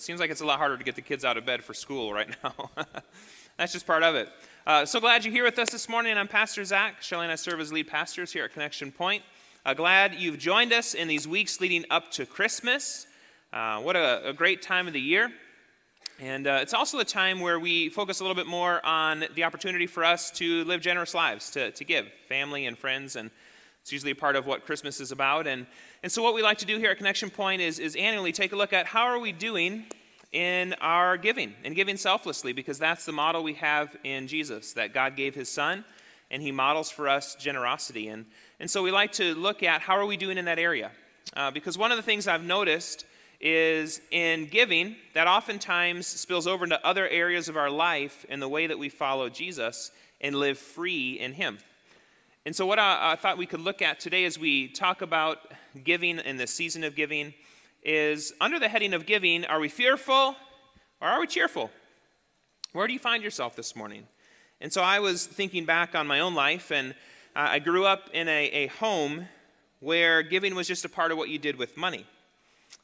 Seems like it's a lot harder to get the kids out of bed for school right now. That's just part of it. Uh, so glad you're here with us this morning. I'm Pastor Zach. Shelly and I serve as lead pastors here at Connection Point. Uh, glad you've joined us in these weeks leading up to Christmas. Uh, what a, a, great time of the year. And uh, it's also the time where we focus a little bit more on the opportunity for us to live generous lives, to, to give family and friends. And it's usually a part of what Christmas is about. And, and so, what we like to do here at Connection Point is, is annually take a look at how are we doing in our giving and giving selflessly, because that's the model we have in Jesus, that God gave his son and he models for us generosity. And, and so we like to look at how are we doing in that area. Uh, because one of the things I've noticed is in giving that oftentimes spills over into other areas of our life in the way that we follow Jesus and live free in him. And so, what I, I thought we could look at today as we talk about giving in the season of giving is under the heading of giving are we fearful or are we cheerful? Where do you find yourself this morning? And so I was thinking back on my own life, and uh, I grew up in a, a home where giving was just a part of what you did with money.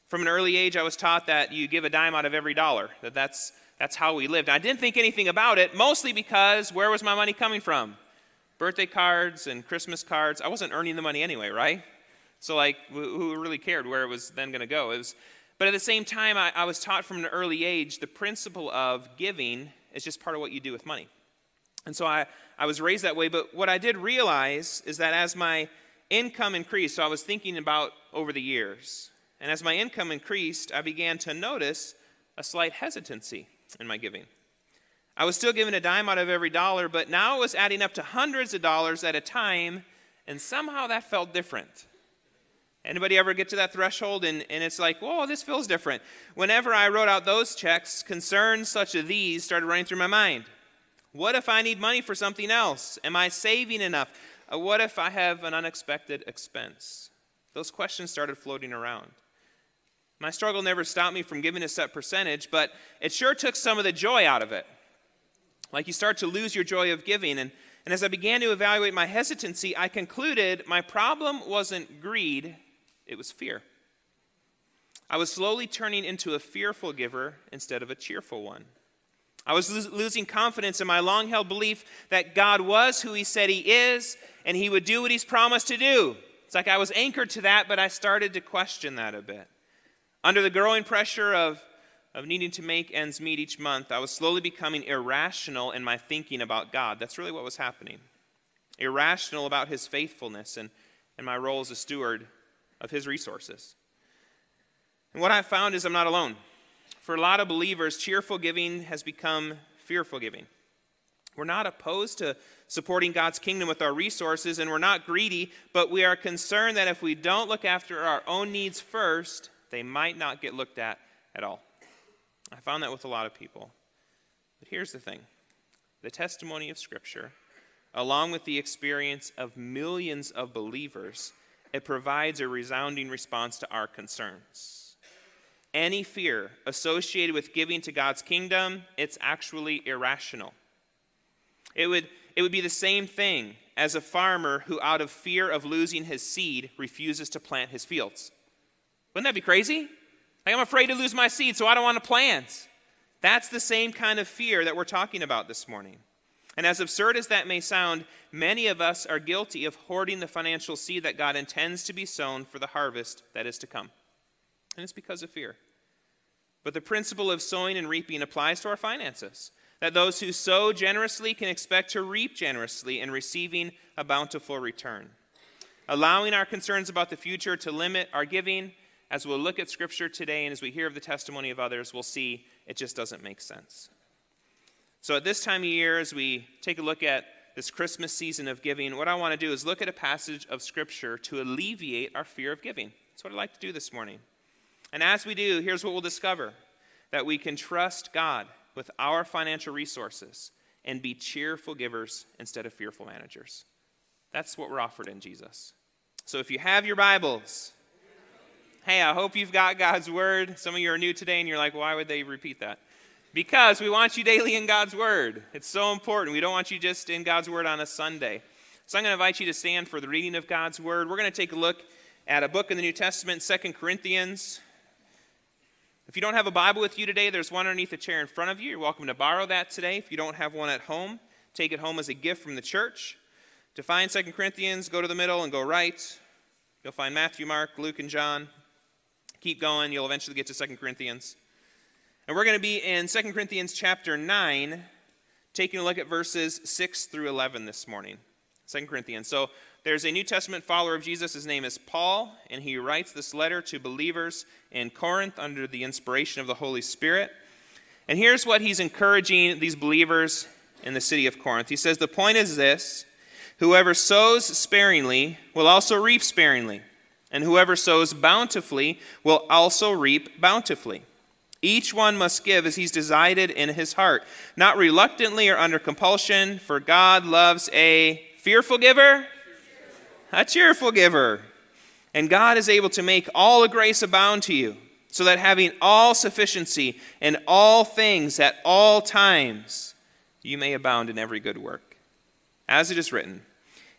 From an early age, I was taught that you give a dime out of every dollar, that that's, that's how we lived. I didn't think anything about it, mostly because where was my money coming from? Birthday cards and Christmas cards. I wasn't earning the money anyway, right? So, like, who really cared where it was then going to go? It was, but at the same time, I, I was taught from an early age the principle of giving is just part of what you do with money. And so I, I was raised that way. But what I did realize is that as my income increased, so I was thinking about over the years, and as my income increased, I began to notice a slight hesitancy in my giving. I was still giving a dime out of every dollar, but now it was adding up to hundreds of dollars at a time, and somehow that felt different. Anybody ever get to that threshold and, and it's like, whoa, this feels different? Whenever I wrote out those checks, concerns such as these started running through my mind. What if I need money for something else? Am I saving enough? Uh, what if I have an unexpected expense? Those questions started floating around. My struggle never stopped me from giving a set percentage, but it sure took some of the joy out of it. Like you start to lose your joy of giving. And, and as I began to evaluate my hesitancy, I concluded my problem wasn't greed, it was fear. I was slowly turning into a fearful giver instead of a cheerful one. I was lo- losing confidence in my long held belief that God was who He said He is and He would do what He's promised to do. It's like I was anchored to that, but I started to question that a bit. Under the growing pressure of, of needing to make ends meet each month, I was slowly becoming irrational in my thinking about God. That's really what was happening. Irrational about His faithfulness and, and my role as a steward of His resources. And what I've found is I'm not alone. For a lot of believers, cheerful giving has become fearful giving. We're not opposed to supporting God's kingdom with our resources, and we're not greedy, but we are concerned that if we don't look after our own needs first, they might not get looked at at all. I found that with a lot of people. But here's the thing the testimony of Scripture, along with the experience of millions of believers, it provides a resounding response to our concerns any fear associated with giving to God's kingdom, it's actually irrational. It would, it would be the same thing as a farmer who, out of fear of losing his seed, refuses to plant his fields. Wouldn't that be crazy? Like, I'm afraid to lose my seed, so I don't want to plant. That's the same kind of fear that we're talking about this morning. And as absurd as that may sound, many of us are guilty of hoarding the financial seed that God intends to be sown for the harvest that is to come. And it's because of fear. But the principle of sowing and reaping applies to our finances. That those who sow generously can expect to reap generously in receiving a bountiful return. Allowing our concerns about the future to limit our giving, as we'll look at Scripture today and as we hear of the testimony of others, we'll see it just doesn't make sense. So, at this time of year, as we take a look at this Christmas season of giving, what I want to do is look at a passage of Scripture to alleviate our fear of giving. That's what I'd like to do this morning. And as we do, here's what we'll discover that we can trust God with our financial resources and be cheerful givers instead of fearful managers. That's what we're offered in Jesus. So if you have your Bibles, hey, I hope you've got God's Word. Some of you are new today and you're like, why would they repeat that? Because we want you daily in God's Word. It's so important. We don't want you just in God's Word on a Sunday. So I'm going to invite you to stand for the reading of God's Word. We're going to take a look at a book in the New Testament, Second Corinthians. If you don't have a Bible with you today, there's one underneath the chair in front of you. You're welcome to borrow that today. If you don't have one at home, take it home as a gift from the church. To find 2 Corinthians, go to the middle and go right. You'll find Matthew, Mark, Luke, and John. Keep going, you'll eventually get to 2 Corinthians. And we're going to be in 2 Corinthians chapter 9, taking a look at verses 6 through 11 this morning. 2 Corinthians. So there's a New Testament follower of Jesus. His name is Paul, and he writes this letter to believers in Corinth under the inspiration of the Holy Spirit. And here's what he's encouraging these believers in the city of Corinth. He says, The point is this whoever sows sparingly will also reap sparingly, and whoever sows bountifully will also reap bountifully. Each one must give as he's decided in his heart, not reluctantly or under compulsion, for God loves a fearful giver a cheerful giver. And God is able to make all the grace abound to you, so that having all sufficiency in all things at all times, you may abound in every good work. As it is written,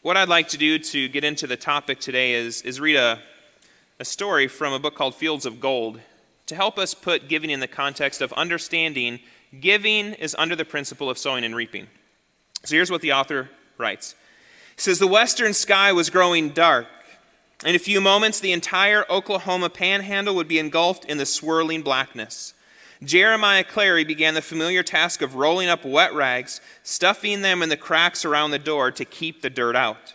What I'd like to do to get into the topic today is, is read a, a story from a book called Fields of Gold to help us put giving in the context of understanding giving is under the principle of sowing and reaping. So here's what the author writes He says, The western sky was growing dark. In a few moments, the entire Oklahoma panhandle would be engulfed in the swirling blackness. Jeremiah Clary began the familiar task of rolling up wet rags, stuffing them in the cracks around the door to keep the dirt out.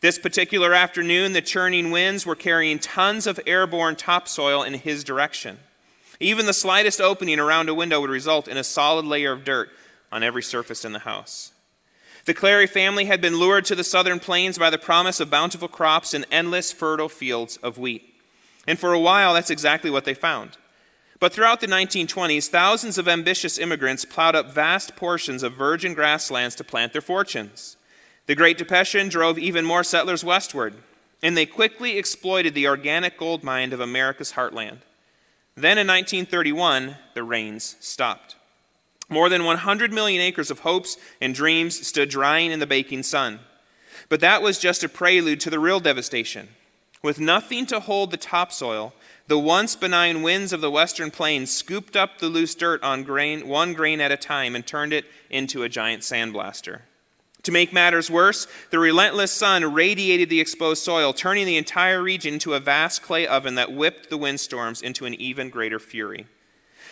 This particular afternoon, the churning winds were carrying tons of airborne topsoil in his direction. Even the slightest opening around a window would result in a solid layer of dirt on every surface in the house. The Clary family had been lured to the southern plains by the promise of bountiful crops and endless fertile fields of wheat. And for a while, that's exactly what they found. But throughout the 1920s, thousands of ambitious immigrants plowed up vast portions of virgin grasslands to plant their fortunes. The Great Depression drove even more settlers westward, and they quickly exploited the organic gold mine of America's heartland. Then in 1931, the rains stopped. More than 100 million acres of hopes and dreams stood drying in the baking sun. But that was just a prelude to the real devastation. With nothing to hold the topsoil, the once benign winds of the western plains scooped up the loose dirt on grain, one grain at a time and turned it into a giant sandblaster. To make matters worse, the relentless sun radiated the exposed soil, turning the entire region into a vast clay oven that whipped the windstorms into an even greater fury.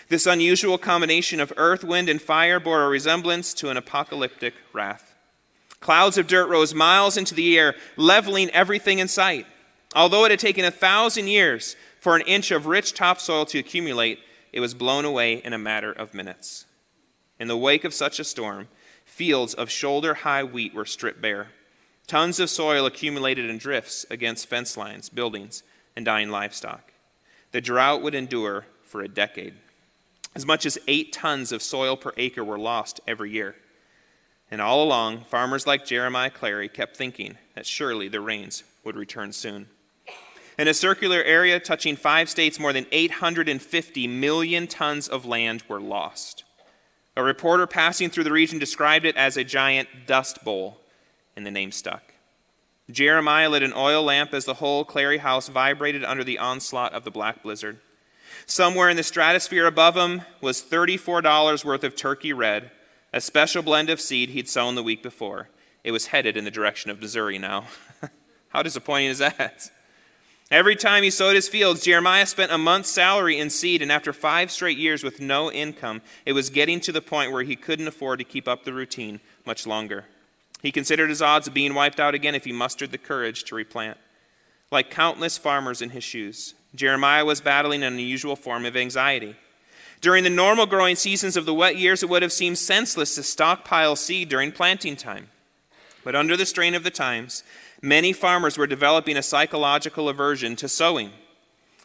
This unusual combination of earth, wind, and fire bore a resemblance to an apocalyptic wrath. Clouds of dirt rose miles into the air, leveling everything in sight. Although it had taken a thousand years for an inch of rich topsoil to accumulate, it was blown away in a matter of minutes. In the wake of such a storm, fields of shoulder high wheat were stripped bare. Tons of soil accumulated in drifts against fence lines, buildings, and dying livestock. The drought would endure for a decade. As much as eight tons of soil per acre were lost every year. And all along, farmers like Jeremiah Clary kept thinking that surely the rains would return soon. In a circular area touching five states, more than 850 million tons of land were lost. A reporter passing through the region described it as a giant dust bowl, and the name stuck. Jeremiah lit an oil lamp as the whole Clary house vibrated under the onslaught of the black blizzard. Somewhere in the stratosphere above him was $34 worth of turkey red, a special blend of seed he'd sown the week before. It was headed in the direction of Missouri now. How disappointing is that? Every time he sowed his fields, Jeremiah spent a month's salary in seed, and after five straight years with no income, it was getting to the point where he couldn't afford to keep up the routine much longer. He considered his odds of being wiped out again if he mustered the courage to replant. Like countless farmers in his shoes, Jeremiah was battling an unusual form of anxiety. During the normal growing seasons of the wet years, it would have seemed senseless to stockpile seed during planting time. But under the strain of the times, many farmers were developing a psychological aversion to sowing.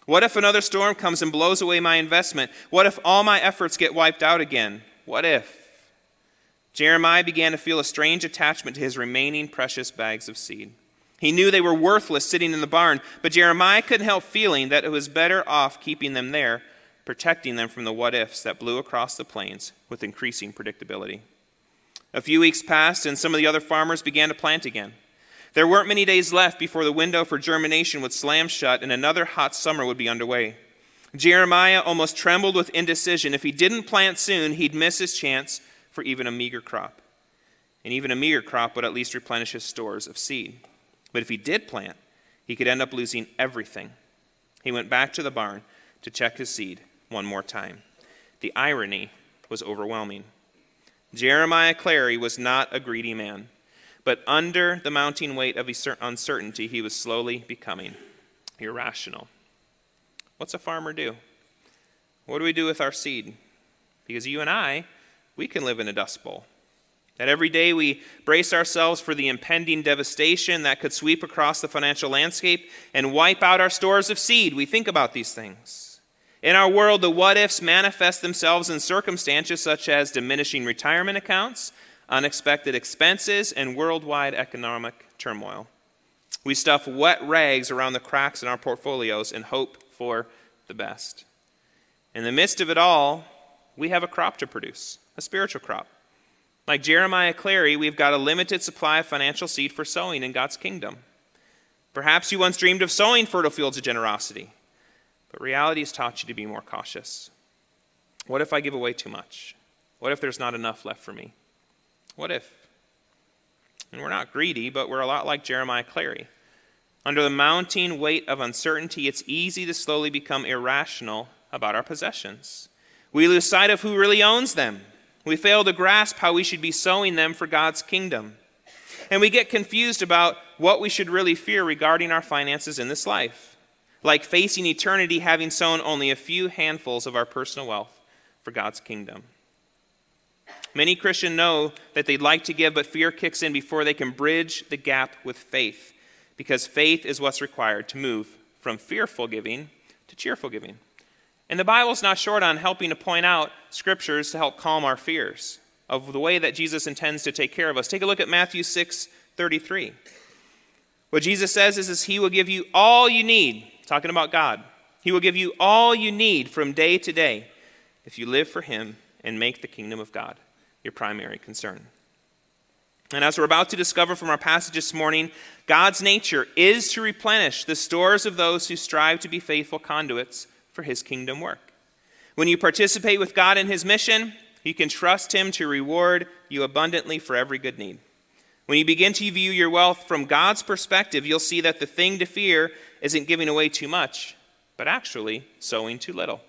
What if another storm comes and blows away my investment? What if all my efforts get wiped out again? What if? Jeremiah began to feel a strange attachment to his remaining precious bags of seed. He knew they were worthless sitting in the barn, but Jeremiah couldn't help feeling that it was better off keeping them there, protecting them from the what ifs that blew across the plains with increasing predictability. A few weeks passed, and some of the other farmers began to plant again. There weren't many days left before the window for germination would slam shut and another hot summer would be underway. Jeremiah almost trembled with indecision. If he didn't plant soon, he'd miss his chance for even a meager crop. And even a meager crop would at least replenish his stores of seed. But if he did plant, he could end up losing everything. He went back to the barn to check his seed one more time. The irony was overwhelming. Jeremiah Clary was not a greedy man. But under the mounting weight of uncertainty, he was slowly becoming irrational. What's a farmer do? What do we do with our seed? Because you and I, we can live in a dust bowl. That every day we brace ourselves for the impending devastation that could sweep across the financial landscape and wipe out our stores of seed. We think about these things. In our world, the what ifs manifest themselves in circumstances such as diminishing retirement accounts, unexpected expenses, and worldwide economic turmoil. We stuff wet rags around the cracks in our portfolios and hope for the best. In the midst of it all, we have a crop to produce, a spiritual crop. Like Jeremiah Clary, we've got a limited supply of financial seed for sowing in God's kingdom. Perhaps you once dreamed of sowing fertile fields of generosity, but reality has taught you to be more cautious. What if I give away too much? What if there's not enough left for me? What if? And we're not greedy, but we're a lot like Jeremiah Clary. Under the mounting weight of uncertainty, it's easy to slowly become irrational about our possessions. We lose sight of who really owns them. We fail to grasp how we should be sowing them for God's kingdom. And we get confused about what we should really fear regarding our finances in this life, like facing eternity having sown only a few handfuls of our personal wealth for God's kingdom. Many Christians know that they'd like to give, but fear kicks in before they can bridge the gap with faith, because faith is what's required to move from fearful giving to cheerful giving. And the Bible's not short on helping to point out scriptures to help calm our fears of the way that Jesus intends to take care of us. Take a look at Matthew 6 33. What Jesus says is, is He will give you all you need, talking about God. He will give you all you need from day to day if you live for Him and make the kingdom of God your primary concern. And as we're about to discover from our passage this morning, God's nature is to replenish the stores of those who strive to be faithful conduits for his kingdom work. When you participate with God in his mission, you can trust him to reward you abundantly for every good need. When you begin to view your wealth from God's perspective, you'll see that the thing to fear isn't giving away too much, but actually sowing too little.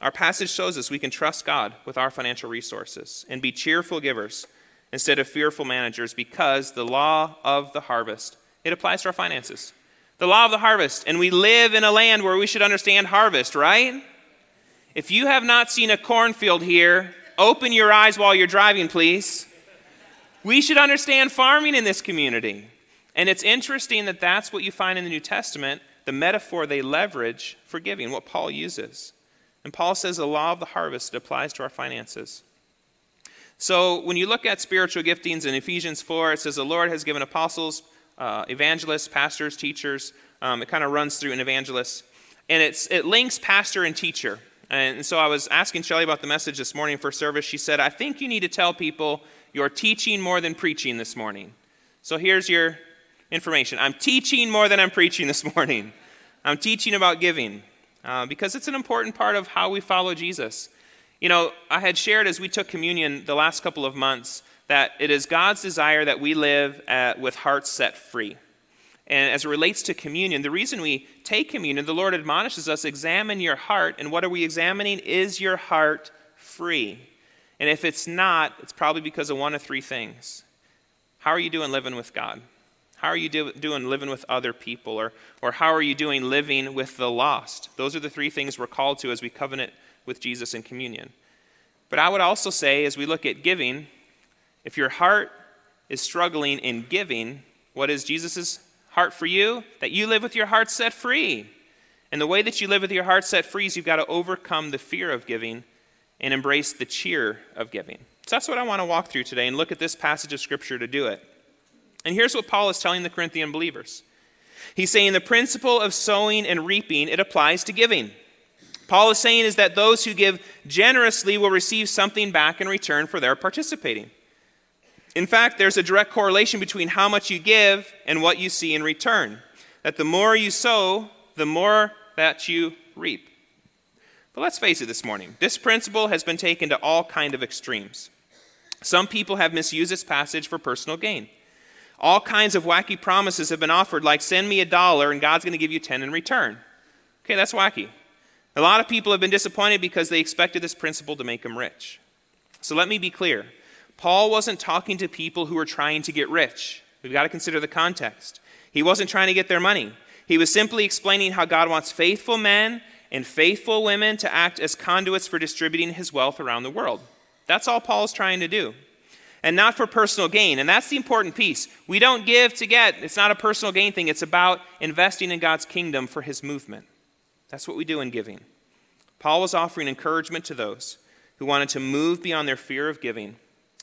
Our passage shows us we can trust God with our financial resources and be cheerful givers instead of fearful managers because the law of the harvest it applies to our finances. The law of the harvest, and we live in a land where we should understand harvest, right? If you have not seen a cornfield here, open your eyes while you're driving, please. We should understand farming in this community. And it's interesting that that's what you find in the New Testament, the metaphor they leverage for giving, what Paul uses. And Paul says the law of the harvest applies to our finances. So when you look at spiritual giftings in Ephesians 4, it says the Lord has given apostles, uh, evangelists, pastors, teachers. Um, it kind of runs through an evangelist. And it's, it links pastor and teacher. And so I was asking Shelly about the message this morning for service. She said, I think you need to tell people you're teaching more than preaching this morning. So here's your information I'm teaching more than I'm preaching this morning. I'm teaching about giving uh, because it's an important part of how we follow Jesus. You know, I had shared as we took communion the last couple of months that it is God's desire that we live at, with hearts set free. and as it relates to communion, the reason we take communion, the Lord admonishes us examine your heart. And what are we examining? Is your heart free? And if it's not, it's probably because of one of three things. How are you doing living with God? How are you do, doing living with other people? Or, or how are you doing living with the lost? Those are the three things we're called to as we covenant with Jesus in communion. But I would also say, as we look at giving, if your heart is struggling in giving, what is Jesus' heart for you? That you live with your heart set free. And the way that you live with your heart set free is you've got to overcome the fear of giving and embrace the cheer of giving. So that's what I want to walk through today and look at this passage of Scripture to do it. And here's what Paul is telling the Corinthian believers. He's saying the principle of sowing and reaping, it applies to giving. Paul is saying is that those who give generously will receive something back in return for their participating. In fact, there's a direct correlation between how much you give and what you see in return. That the more you sow, the more that you reap. But let's face it this morning. This principle has been taken to all kind of extremes. Some people have misused this passage for personal gain. All kinds of wacky promises have been offered, like send me a dollar and God's going to give you 10 in return. Okay, that's wacky. A lot of people have been disappointed because they expected this principle to make them rich. So let me be clear. Paul wasn't talking to people who were trying to get rich. We've got to consider the context. He wasn't trying to get their money. He was simply explaining how God wants faithful men and faithful women to act as conduits for distributing his wealth around the world. That's all Paul's trying to do. And not for personal gain. And that's the important piece. We don't give to get. It's not a personal gain thing. It's about investing in God's kingdom for his movement. That's what we do in giving. Paul was offering encouragement to those who wanted to move beyond their fear of giving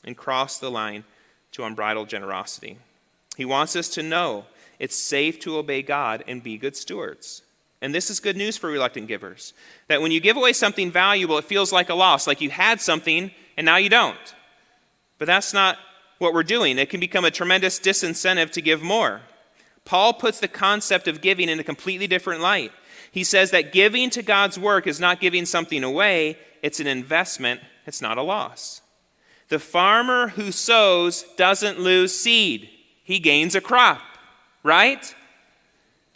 and cross the line to unbridled generosity. He wants us to know it's safe to obey God and be good stewards. And this is good news for reluctant givers. That when you give away something valuable, it feels like a loss, like you had something and now you don't. But that's not what we're doing. It can become a tremendous disincentive to give more. Paul puts the concept of giving in a completely different light. He says that giving to God's work is not giving something away, it's an investment, it's not a loss. The farmer who sows doesn't lose seed, he gains a crop, right?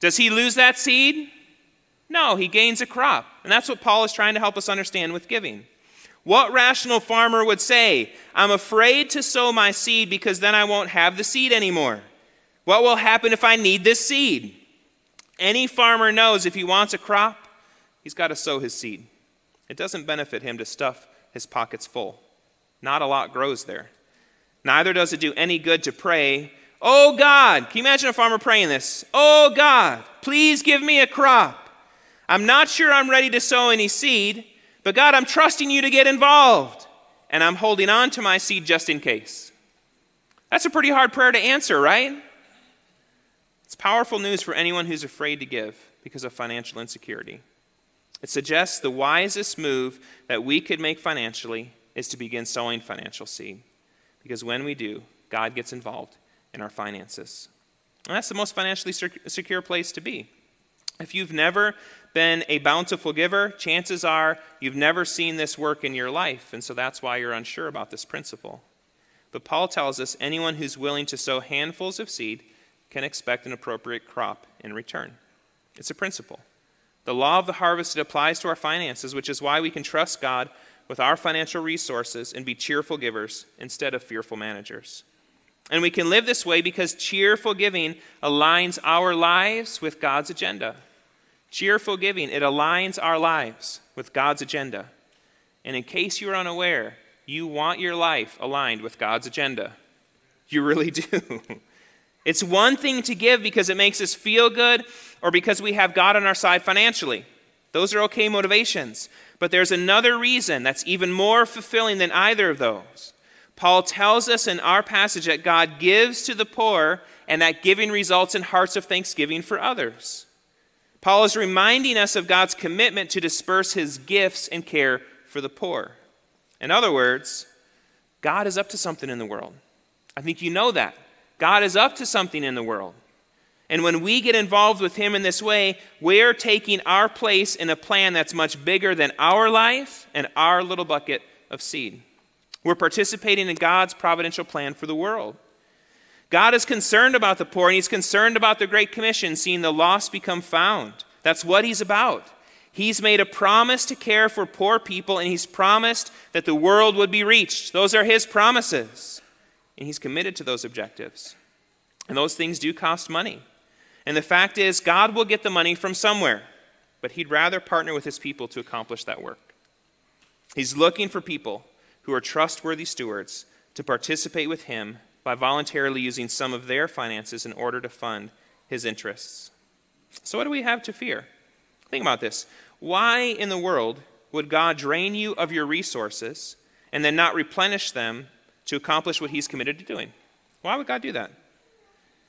Does he lose that seed? No, he gains a crop. And that's what Paul is trying to help us understand with giving. What rational farmer would say, I'm afraid to sow my seed because then I won't have the seed anymore? What will happen if I need this seed? Any farmer knows if he wants a crop, he's got to sow his seed. It doesn't benefit him to stuff his pockets full. Not a lot grows there. Neither does it do any good to pray, Oh God, can you imagine a farmer praying this? Oh God, please give me a crop. I'm not sure I'm ready to sow any seed, but God, I'm trusting you to get involved, and I'm holding on to my seed just in case. That's a pretty hard prayer to answer, right? It's powerful news for anyone who's afraid to give because of financial insecurity. It suggests the wisest move that we could make financially is to begin sowing financial seed. Because when we do, God gets involved in our finances. And that's the most financially secure place to be. If you've never been a bountiful giver, chances are you've never seen this work in your life, and so that's why you're unsure about this principle. But Paul tells us anyone who's willing to sow handfuls of seed can expect an appropriate crop in return. It's a principle. The law of the harvest applies to our finances, which is why we can trust God with our financial resources and be cheerful givers instead of fearful managers. And we can live this way because cheerful giving aligns our lives with God's agenda. Cheerful giving, it aligns our lives with God's agenda. And in case you're unaware, you want your life aligned with God's agenda. You really do. it's one thing to give because it makes us feel good or because we have God on our side financially. Those are okay motivations. But there's another reason that's even more fulfilling than either of those. Paul tells us in our passage that God gives to the poor and that giving results in hearts of thanksgiving for others. Paul is reminding us of God's commitment to disperse his gifts and care for the poor. In other words, God is up to something in the world. I think you know that. God is up to something in the world. And when we get involved with Him in this way, we're taking our place in a plan that's much bigger than our life and our little bucket of seed. We're participating in God's providential plan for the world. God is concerned about the poor, and He's concerned about the Great Commission, seeing the lost become found. That's what He's about. He's made a promise to care for poor people, and He's promised that the world would be reached. Those are His promises. And He's committed to those objectives. And those things do cost money. And the fact is, God will get the money from somewhere, but He'd rather partner with His people to accomplish that work. He's looking for people who are trustworthy stewards to participate with Him by voluntarily using some of their finances in order to fund His interests. So, what do we have to fear? Think about this. Why in the world would God drain you of your resources and then not replenish them to accomplish what He's committed to doing? Why would God do that?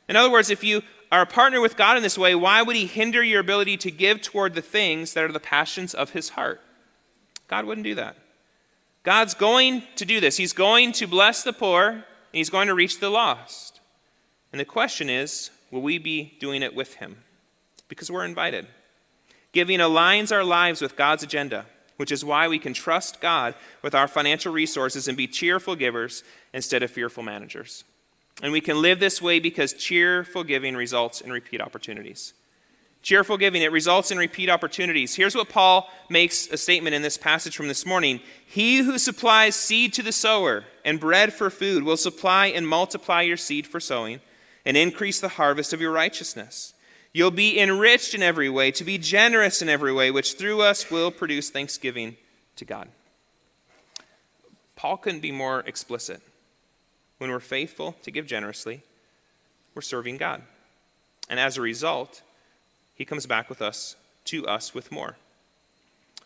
In other words, if you are a partner with God in this way, why would He hinder your ability to give toward the things that are the passions of His heart? God wouldn't do that. God's going to do this. He's going to bless the poor, and He's going to reach the lost. And the question is will we be doing it with Him? Because we're invited. Giving aligns our lives with God's agenda, which is why we can trust God with our financial resources and be cheerful givers instead of fearful managers. And we can live this way because cheerful giving results in repeat opportunities. Cheerful giving, it results in repeat opportunities. Here's what Paul makes a statement in this passage from this morning He who supplies seed to the sower and bread for food will supply and multiply your seed for sowing and increase the harvest of your righteousness. You'll be enriched in every way, to be generous in every way, which through us will produce thanksgiving to God. Paul couldn't be more explicit. When we're faithful to give generously, we're serving God. And as a result, he comes back with us to us with more.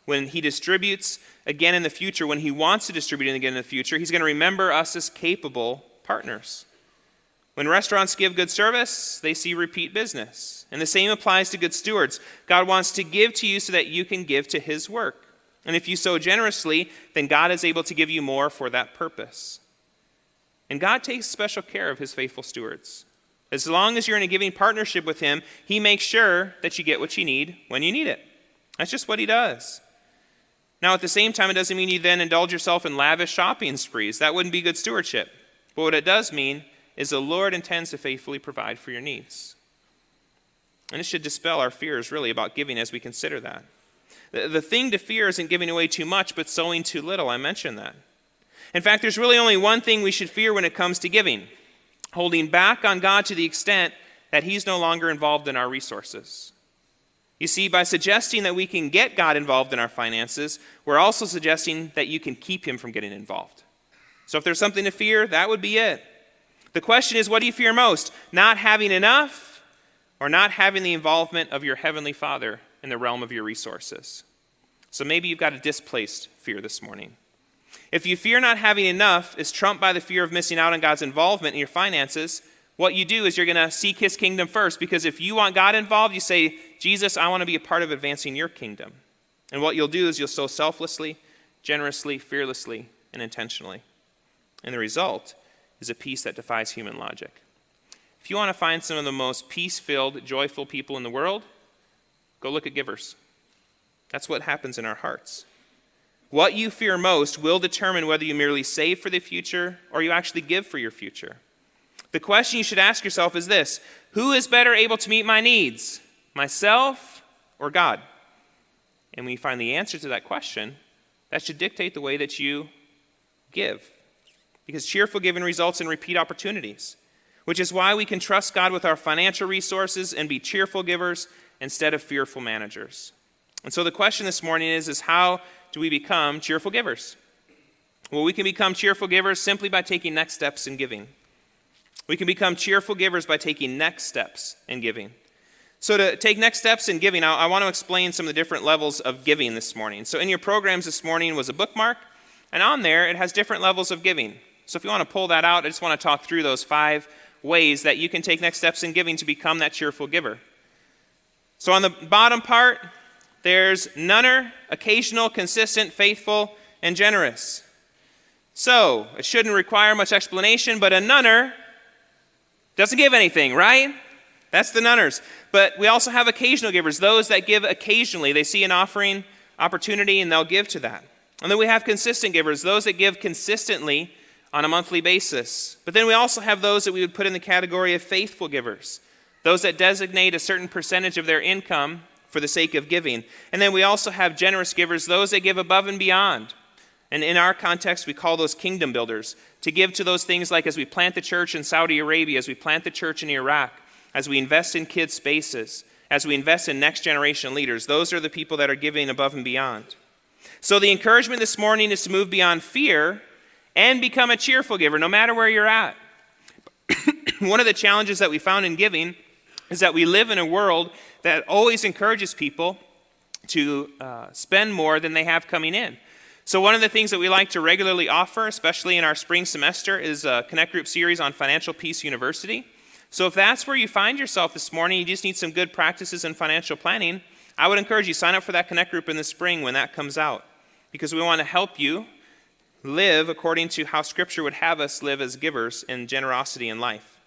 When he distributes again in the future, when he wants to distribute again in the future, he's going to remember us as capable partners. When restaurants give good service, they see repeat business. And the same applies to good stewards. God wants to give to you so that you can give to his work. And if you sow generously, then God is able to give you more for that purpose. And God takes special care of his faithful stewards. As long as you're in a giving partnership with him, he makes sure that you get what you need when you need it. That's just what he does. Now, at the same time, it doesn't mean you then indulge yourself in lavish shopping sprees. That wouldn't be good stewardship. But what it does mean is the Lord intends to faithfully provide for your needs. And it should dispel our fears, really, about giving as we consider that. The, the thing to fear isn't giving away too much, but sowing too little. I mentioned that. In fact, there's really only one thing we should fear when it comes to giving holding back on God to the extent that He's no longer involved in our resources. You see, by suggesting that we can get God involved in our finances, we're also suggesting that you can keep Him from getting involved. So if there's something to fear, that would be it. The question is what do you fear most? Not having enough or not having the involvement of your Heavenly Father in the realm of your resources? So maybe you've got a displaced fear this morning. If you fear not having enough is trumped by the fear of missing out on God's involvement in your finances, what you do is you're going to seek his kingdom first because if you want God involved, you say, Jesus, I want to be a part of advancing your kingdom. And what you'll do is you'll sow selflessly, generously, fearlessly, and intentionally. And the result is a peace that defies human logic. If you want to find some of the most peace filled, joyful people in the world, go look at givers. That's what happens in our hearts. What you fear most will determine whether you merely save for the future or you actually give for your future. The question you should ask yourself is this Who is better able to meet my needs, myself or God? And when you find the answer to that question, that should dictate the way that you give. Because cheerful giving results in repeat opportunities, which is why we can trust God with our financial resources and be cheerful givers instead of fearful managers. And so the question this morning is, is how do we become cheerful givers? Well, we can become cheerful givers simply by taking next steps in giving. We can become cheerful givers by taking next steps in giving. So, to take next steps in giving, I, I want to explain some of the different levels of giving this morning. So, in your programs this morning was a bookmark, and on there it has different levels of giving. So, if you want to pull that out, I just want to talk through those five ways that you can take next steps in giving to become that cheerful giver. So, on the bottom part, there's nunner, occasional, consistent, faithful, and generous. So, it shouldn't require much explanation, but a nunner doesn't give anything, right? That's the nunners. But we also have occasional givers, those that give occasionally. They see an offering opportunity and they'll give to that. And then we have consistent givers, those that give consistently on a monthly basis. But then we also have those that we would put in the category of faithful givers, those that designate a certain percentage of their income for the sake of giving. And then we also have generous givers, those that give above and beyond. And in our context, we call those kingdom builders to give to those things like as we plant the church in Saudi Arabia, as we plant the church in Iraq, as we invest in kids' spaces, as we invest in next generation leaders. Those are the people that are giving above and beyond. So the encouragement this morning is to move beyond fear and become a cheerful giver, no matter where you're at. One of the challenges that we found in giving is that we live in a world that always encourages people to uh, spend more than they have coming in. So, one of the things that we like to regularly offer, especially in our spring semester, is a Connect Group series on Financial Peace University. So, if that's where you find yourself this morning, you just need some good practices in financial planning, I would encourage you sign up for that Connect Group in the spring when that comes out, because we want to help you live according to how Scripture would have us live as givers in generosity in life.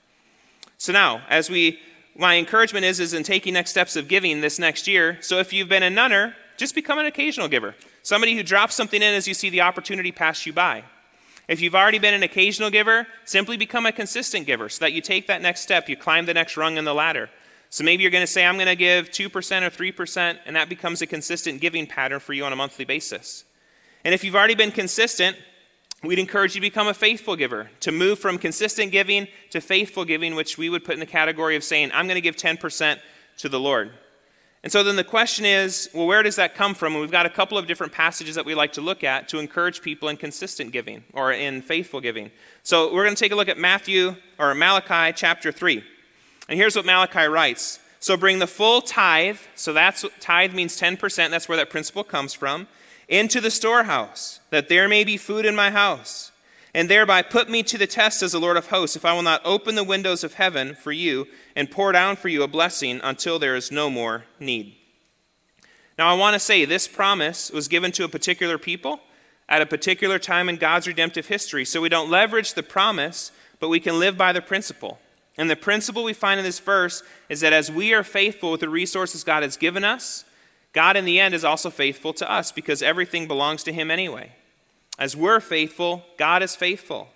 So now, as we my encouragement is, is in taking next steps of giving this next year. So if you've been a nunner, just become an occasional giver. Somebody who drops something in as you see the opportunity pass you by. If you've already been an occasional giver, simply become a consistent giver so that you take that next step, you climb the next rung in the ladder. So maybe you're going to say, I'm going to give 2% or 3%, and that becomes a consistent giving pattern for you on a monthly basis. And if you've already been consistent, we'd encourage you to become a faithful giver, to move from consistent giving to faithful giving, which we would put in the category of saying, I'm going to give 10% to the Lord. And so then the question is, well, where does that come from? And we've got a couple of different passages that we like to look at to encourage people in consistent giving or in faithful giving. So we're going to take a look at Matthew or Malachi chapter 3. And here's what Malachi writes. So bring the full tithe, so that's tithe means 10%, that's where that principle comes from into the storehouse, that there may be food in my house. And thereby put me to the test, as the Lord of hosts, if I will not open the windows of heaven for you and pour down for you a blessing until there is no more need. Now, I want to say this promise was given to a particular people at a particular time in God's redemptive history. So we don't leverage the promise, but we can live by the principle. And the principle we find in this verse is that as we are faithful with the resources God has given us, God, in the end, is also faithful to us because everything belongs to Him anyway. As we're faithful, God is faithful.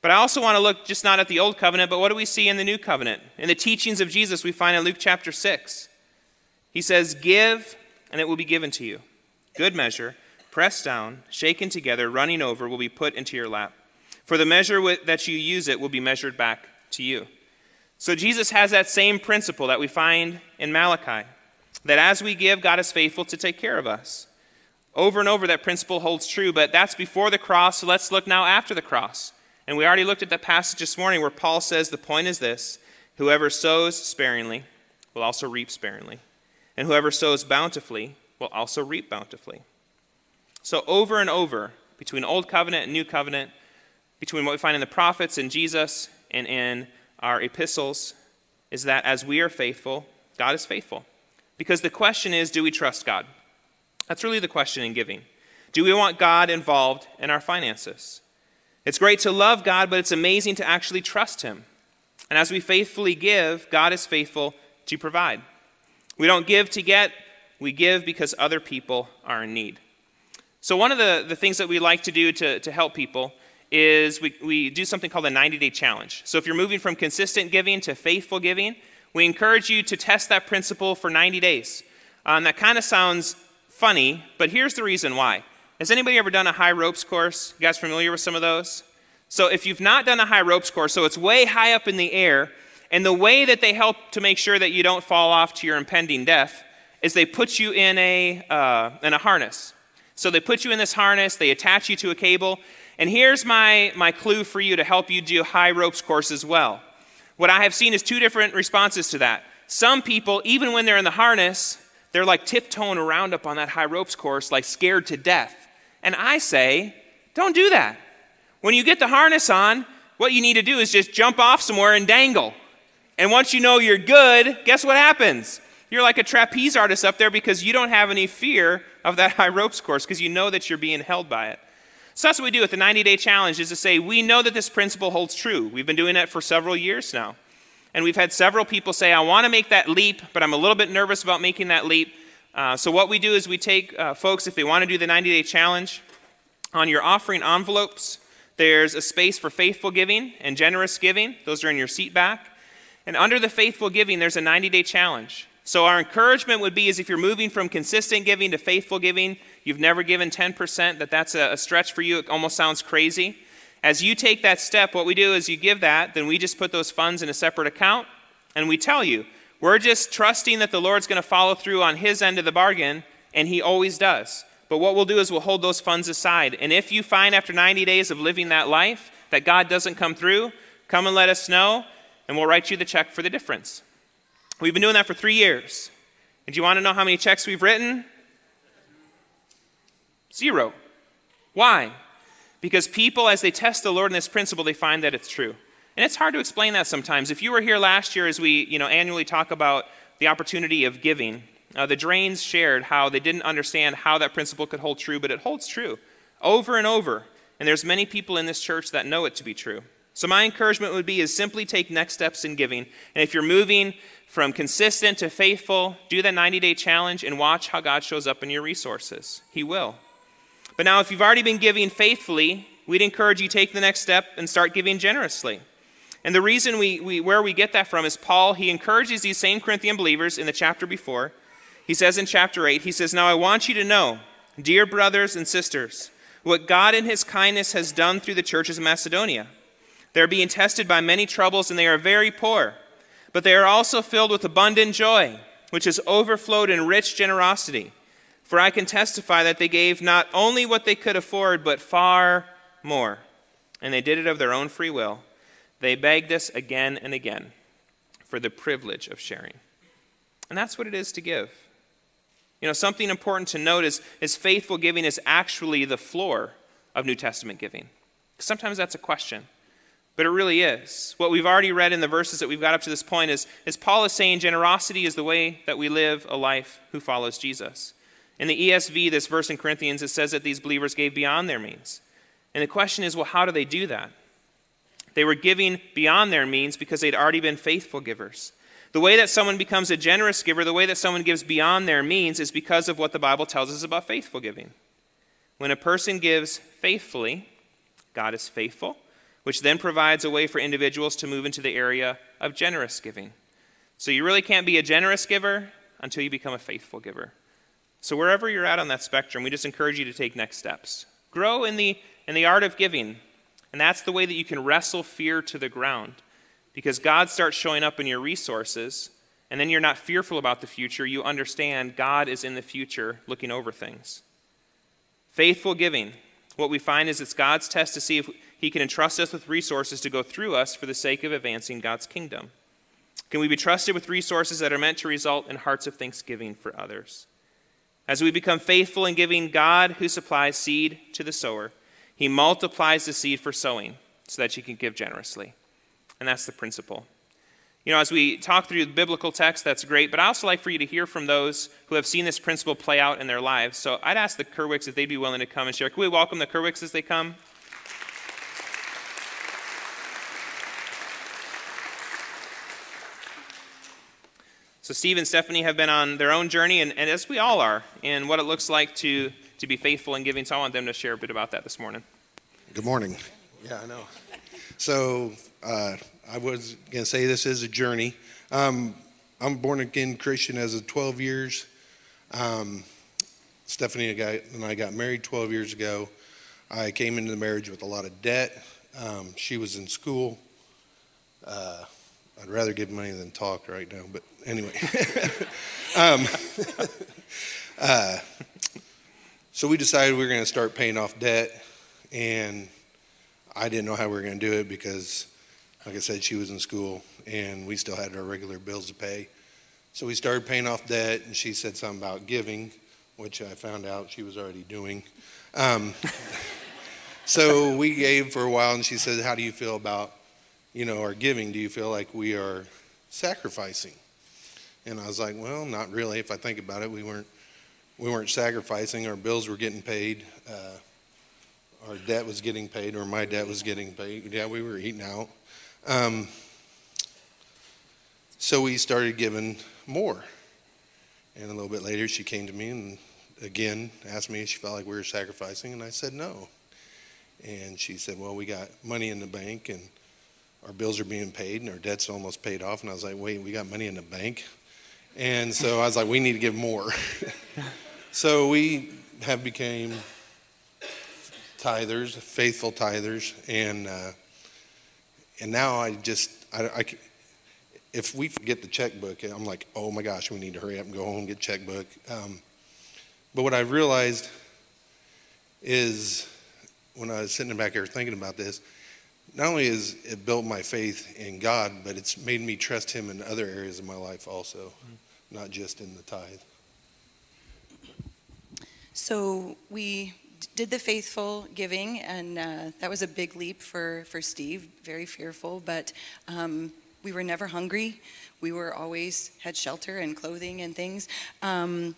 But I also want to look just not at the Old Covenant, but what do we see in the New Covenant? In the teachings of Jesus, we find in Luke chapter 6. He says, Give, and it will be given to you. Good measure, pressed down, shaken together, running over, will be put into your lap. For the measure that you use it will be measured back to you. So Jesus has that same principle that we find in Malachi that as we give, God is faithful to take care of us. Over and over, that principle holds true, but that's before the cross, so let's look now after the cross. And we already looked at that passage this morning where Paul says the point is this whoever sows sparingly will also reap sparingly, and whoever sows bountifully will also reap bountifully. So, over and over, between Old Covenant and New Covenant, between what we find in the prophets and Jesus and in our epistles, is that as we are faithful, God is faithful. Because the question is do we trust God? That's really the question in giving. Do we want God involved in our finances? It's great to love God, but it's amazing to actually trust Him. And as we faithfully give, God is faithful to provide. We don't give to get, we give because other people are in need. So, one of the, the things that we like to do to, to help people is we, we do something called a 90 day challenge. So, if you're moving from consistent giving to faithful giving, we encourage you to test that principle for 90 days. Um, that kind of sounds funny, but here's the reason why. Has anybody ever done a high ropes course? You guys familiar with some of those? So if you've not done a high ropes course, so it's way high up in the air, and the way that they help to make sure that you don't fall off to your impending death is they put you in a, uh, in a harness. So they put you in this harness, they attach you to a cable, and here's my, my clue for you to help you do high ropes course as well. What I have seen is two different responses to that. Some people, even when they're in the harness, they're like tiptoeing around up on that high ropes course, like scared to death. And I say, don't do that. When you get the harness on, what you need to do is just jump off somewhere and dangle. And once you know you're good, guess what happens? You're like a trapeze artist up there because you don't have any fear of that high ropes course because you know that you're being held by it. So that's what we do with the 90 day challenge is to say, we know that this principle holds true. We've been doing it for several years now. And we've had several people say, I want to make that leap, but I'm a little bit nervous about making that leap. Uh, so what we do is we take uh, folks, if they want to do the 90 day challenge, on your offering envelopes, There's a space for faithful giving and generous giving. Those are in your seat back. And under the faithful giving, there's a 90 day challenge. So our encouragement would be is if you're moving from consistent giving to faithful giving, you've never given 10%, that that's a, a stretch for you. It almost sounds crazy. As you take that step, what we do is you give that, then we just put those funds in a separate account, and we tell you, we're just trusting that the Lord's going to follow through on his end of the bargain, and he always does. But what we'll do is we'll hold those funds aside. And if you find after 90 days of living that life that God doesn't come through, come and let us know, and we'll write you the check for the difference. We've been doing that for three years. And do you want to know how many checks we've written? Zero. Why? Because people, as they test the Lord in this principle, they find that it's true. And it's hard to explain that sometimes. If you were here last year as we you know, annually talk about the opportunity of giving, uh, the Drains shared how they didn't understand how that principle could hold true, but it holds true over and over. And there's many people in this church that know it to be true. So my encouragement would be is simply take next steps in giving. And if you're moving from consistent to faithful, do the 90-day challenge and watch how God shows up in your resources. He will. But now if you've already been giving faithfully, we'd encourage you take the next step and start giving generously. And the reason we, we where we get that from is Paul, he encourages these same Corinthian believers in the chapter before he says in chapter 8, he says, Now I want you to know, dear brothers and sisters, what God in his kindness has done through the churches of Macedonia. They are being tested by many troubles, and they are very poor, but they are also filled with abundant joy, which has overflowed in rich generosity. For I can testify that they gave not only what they could afford, but far more. And they did it of their own free will. They begged us again and again for the privilege of sharing. And that's what it is to give. You know, something important to note is, is faithful giving is actually the floor of New Testament giving. Sometimes that's a question, but it really is. What we've already read in the verses that we've got up to this point is, is Paul is saying generosity is the way that we live a life who follows Jesus. In the ESV, this verse in Corinthians, it says that these believers gave beyond their means. And the question is, well, how do they do that? They were giving beyond their means because they'd already been faithful givers. The way that someone becomes a generous giver, the way that someone gives beyond their means, is because of what the Bible tells us about faithful giving. When a person gives faithfully, God is faithful, which then provides a way for individuals to move into the area of generous giving. So you really can't be a generous giver until you become a faithful giver. So wherever you're at on that spectrum, we just encourage you to take next steps. Grow in the, in the art of giving, and that's the way that you can wrestle fear to the ground because God starts showing up in your resources, and then you're not fearful about the future. You understand God is in the future looking over things. Faithful giving. What we find is it's God's test to see if He can entrust us with resources to go through us for the sake of advancing God's kingdom. Can we be trusted with resources that are meant to result in hearts of thanksgiving for others? As we become faithful in giving God, who supplies seed to the sower, He multiplies the seed for sowing so that you can give generously. And that's the principle. You know, as we talk through the biblical text, that's great, but I also like for you to hear from those who have seen this principle play out in their lives. So I'd ask the Kerwicks if they'd be willing to come and share. Can we welcome the Kerwicks as they come? So Steve and Stephanie have been on their own journey, and, and as we all are, in what it looks like to, to be faithful in giving. So I want them to share a bit about that this morning. Good morning. Yeah, I know. So uh, I was going to say this is a journey. Um, I'm born again Christian as of 12 years. Um, Stephanie and I got married 12 years ago. I came into the marriage with a lot of debt. Um, she was in school. Uh, I'd rather give money than talk right now, but anyway. um, uh, so we decided we were going to start paying off debt, and I didn't know how we were going to do it because, like I said, she was in school and we still had our regular bills to pay. So we started paying off debt, and she said something about giving, which I found out she was already doing. Um, so we gave for a while, and she said, "How do you feel about, you know, our giving? Do you feel like we are sacrificing?" And I was like, "Well, not really. If I think about it, we weren't, we weren't sacrificing. Our bills were getting paid." Uh, our debt was getting paid, or my debt was getting paid. Yeah, we were eating out. Um, so we started giving more. And a little bit later, she came to me and again asked me if she felt like we were sacrificing, and I said no. And she said, Well, we got money in the bank and our bills are being paid and our debt's almost paid off. And I was like, Wait, we got money in the bank? And so I was like, We need to give more. so we have became tithers, faithful tithers, and uh, and now I just I, I, if we forget the checkbook, I'm like, oh my gosh, we need to hurry up and go home and get checkbook. Um, but what I realized is when I was sitting back here thinking about this, not only has it built my faith in God, but it's made me trust Him in other areas of my life also, mm-hmm. not just in the tithe. So we did the faithful giving, and uh, that was a big leap for, for Steve, very fearful, but um, we were never hungry. We were always had shelter and clothing and things. Um,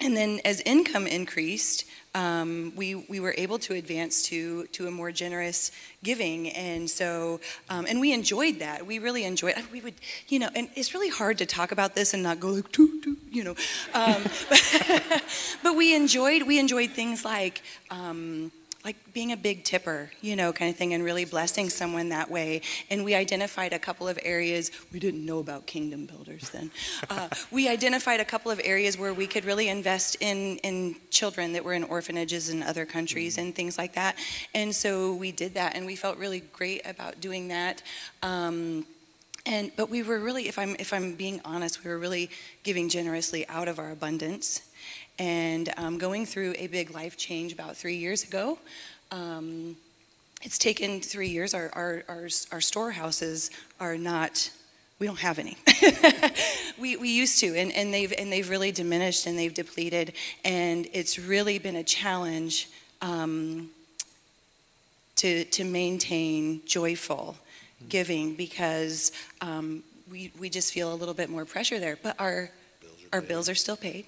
and then as income increased, um, we, we were able to advance to, to a more generous giving. And so, um, and we enjoyed that. We really enjoyed We would, you know, and it's really hard to talk about this and not go like, toot, toot, you know. Um, but, but, we enjoyed, we enjoyed things like, um, like being a big tipper, you know, kind of thing, and really blessing someone that way. And we identified a couple of areas we didn't know about kingdom builders then. Uh, we identified a couple of areas where we could really invest in in children that were in orphanages in other countries and things like that. And so we did that, and we felt really great about doing that. Um, and but we were really, if I'm if I'm being honest, we were really giving generously out of our abundance and um, going through a big life change about three years ago. Um, it's taken three years. Our, our, our, our, storehouses are not, we don't have any. we, we used to, and, and, they've, and they've really diminished and they've depleted. And it's really been a challenge um, to, to maintain joyful giving because um, we, we just feel a little bit more pressure there. But our, bills our bills are still paid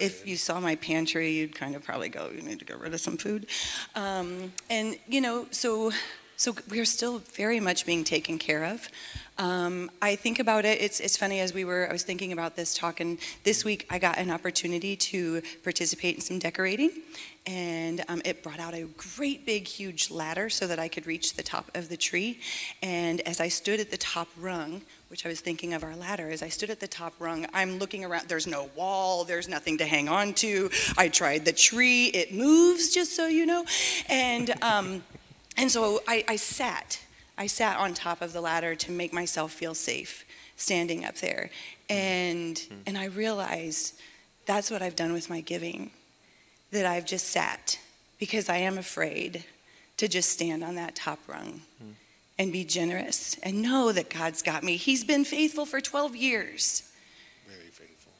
if you saw my pantry, you'd kind of probably go, you need to get rid of some food. Um, and, you know, so, so we're still very much being taken care of. Um, I think about it, it's, it's funny as we were, I was thinking about this talk, and this week I got an opportunity to participate in some decorating. And um, it brought out a great big huge ladder so that I could reach the top of the tree. And as I stood at the top rung, which I was thinking of our ladder, as I stood at the top rung, I'm looking around, there's no wall, there's nothing to hang on to. I tried the tree, it moves, just so you know. And, um, and so I, I sat I sat on top of the ladder to make myself feel safe standing up there. And, mm-hmm. and I realized that's what I've done with my giving, that I've just sat because I am afraid to just stand on that top rung mm. and be generous and know that God's got me. He's been faithful for 12 years. Very faithful.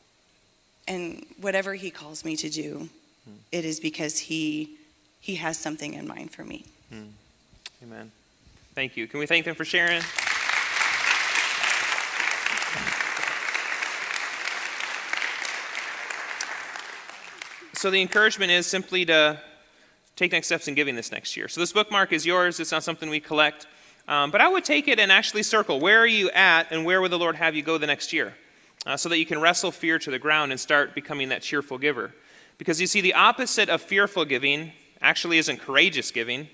And whatever He calls me to do, mm. it is because He, he has something in mind for me. Mm. Amen. Thank you. Can we thank them for sharing? So, the encouragement is simply to take next steps in giving this next year. So, this bookmark is yours. It's not something we collect. Um, but I would take it and actually circle where are you at and where would the Lord have you go the next year uh, so that you can wrestle fear to the ground and start becoming that cheerful giver. Because you see, the opposite of fearful giving actually isn't courageous giving,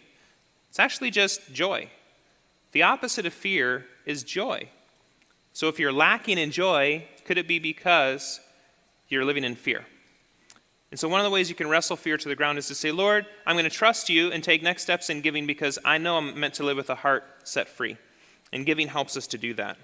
it's actually just joy. The opposite of fear is joy. So if you're lacking in joy, could it be because you're living in fear? And so one of the ways you can wrestle fear to the ground is to say, Lord, I'm going to trust you and take next steps in giving because I know I'm meant to live with a heart set free. And giving helps us to do that.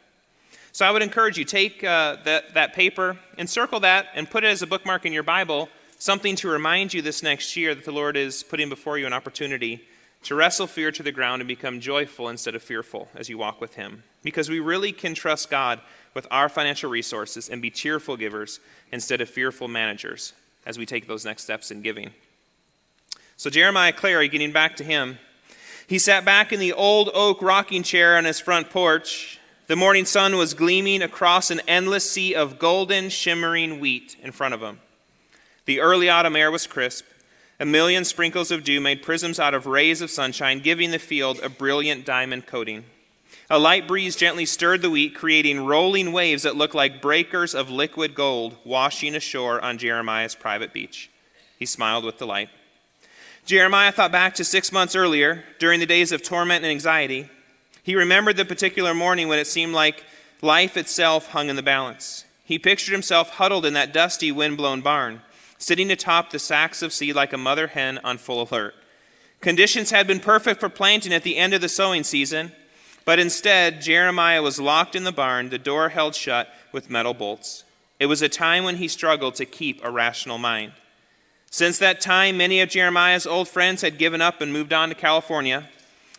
So I would encourage you, take uh, that, that paper, encircle that, and put it as a bookmark in your Bible, something to remind you this next year that the Lord is putting before you an opportunity to wrestle fear to the ground and become joyful instead of fearful as you walk with Him. Because we really can trust God with our financial resources and be cheerful givers instead of fearful managers as we take those next steps in giving. So, Jeremiah Clary, getting back to him, he sat back in the old oak rocking chair on his front porch. The morning sun was gleaming across an endless sea of golden, shimmering wheat in front of him. The early autumn air was crisp. A million sprinkles of dew made prisms out of rays of sunshine, giving the field a brilliant diamond coating. A light breeze gently stirred the wheat, creating rolling waves that looked like breakers of liquid gold washing ashore on Jeremiah's private beach. He smiled with delight. Jeremiah thought back to six months earlier, during the days of torment and anxiety. He remembered the particular morning when it seemed like life itself hung in the balance. He pictured himself huddled in that dusty, wind-blown barn, sitting atop the sacks of seed like a mother hen on full alert. Conditions had been perfect for planting at the end of the sowing season, but instead, Jeremiah was locked in the barn, the door held shut with metal bolts. It was a time when he struggled to keep a rational mind. Since that time, many of Jeremiah's old friends had given up and moved on to California.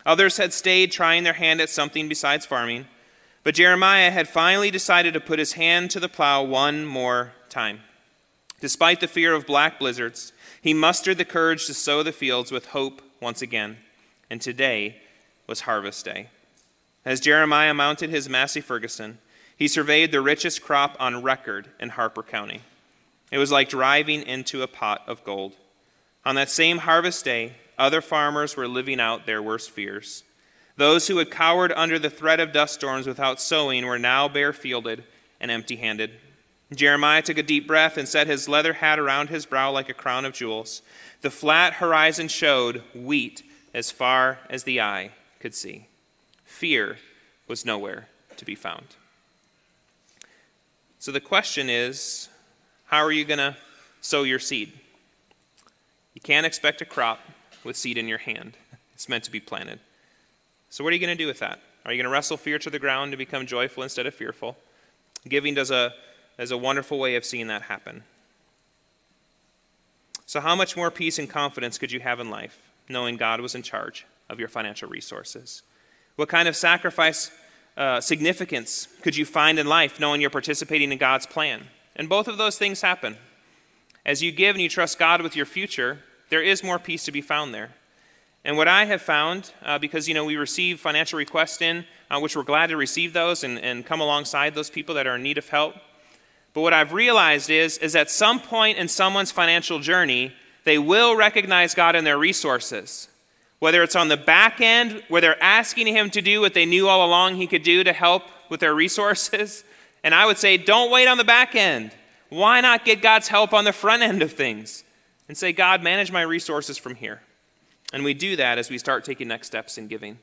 Others had stayed trying their hand at something besides farming. But Jeremiah had finally decided to put his hand to the plow one more time. Despite the fear of black blizzards, he mustered the courage to sow the fields with hope once again. And today was harvest day. As Jeremiah mounted his Massey Ferguson, he surveyed the richest crop on record in Harper County. It was like driving into a pot of gold. On that same harvest day, other farmers were living out their worst fears. Those who had cowered under the threat of dust storms without sowing were now bare fielded and empty handed. Jeremiah took a deep breath and set his leather hat around his brow like a crown of jewels. The flat horizon showed wheat as far as the eye could see. Fear was nowhere to be found. So the question is how are you going to sow your seed? You can't expect a crop with seed in your hand, it's meant to be planted. So, what are you going to do with that? Are you going to wrestle fear to the ground to become joyful instead of fearful? Giving does a, is a wonderful way of seeing that happen. So, how much more peace and confidence could you have in life knowing God was in charge of your financial resources? What kind of sacrifice uh, significance could you find in life knowing you're participating in God's plan? And both of those things happen. As you give and you trust God with your future, there is more peace to be found there. And what I have found, uh, because you know we receive financial requests in, uh, which we're glad to receive those and, and come alongside those people that are in need of help. But what I've realized is, is at some point in someone's financial journey, they will recognize God in their resources. Whether it's on the back end, where they're asking Him to do what they knew all along He could do to help with their resources. And I would say, don't wait on the back end. Why not get God's help on the front end of things? And say, God, manage my resources from here. And we do that as we start taking next steps in giving.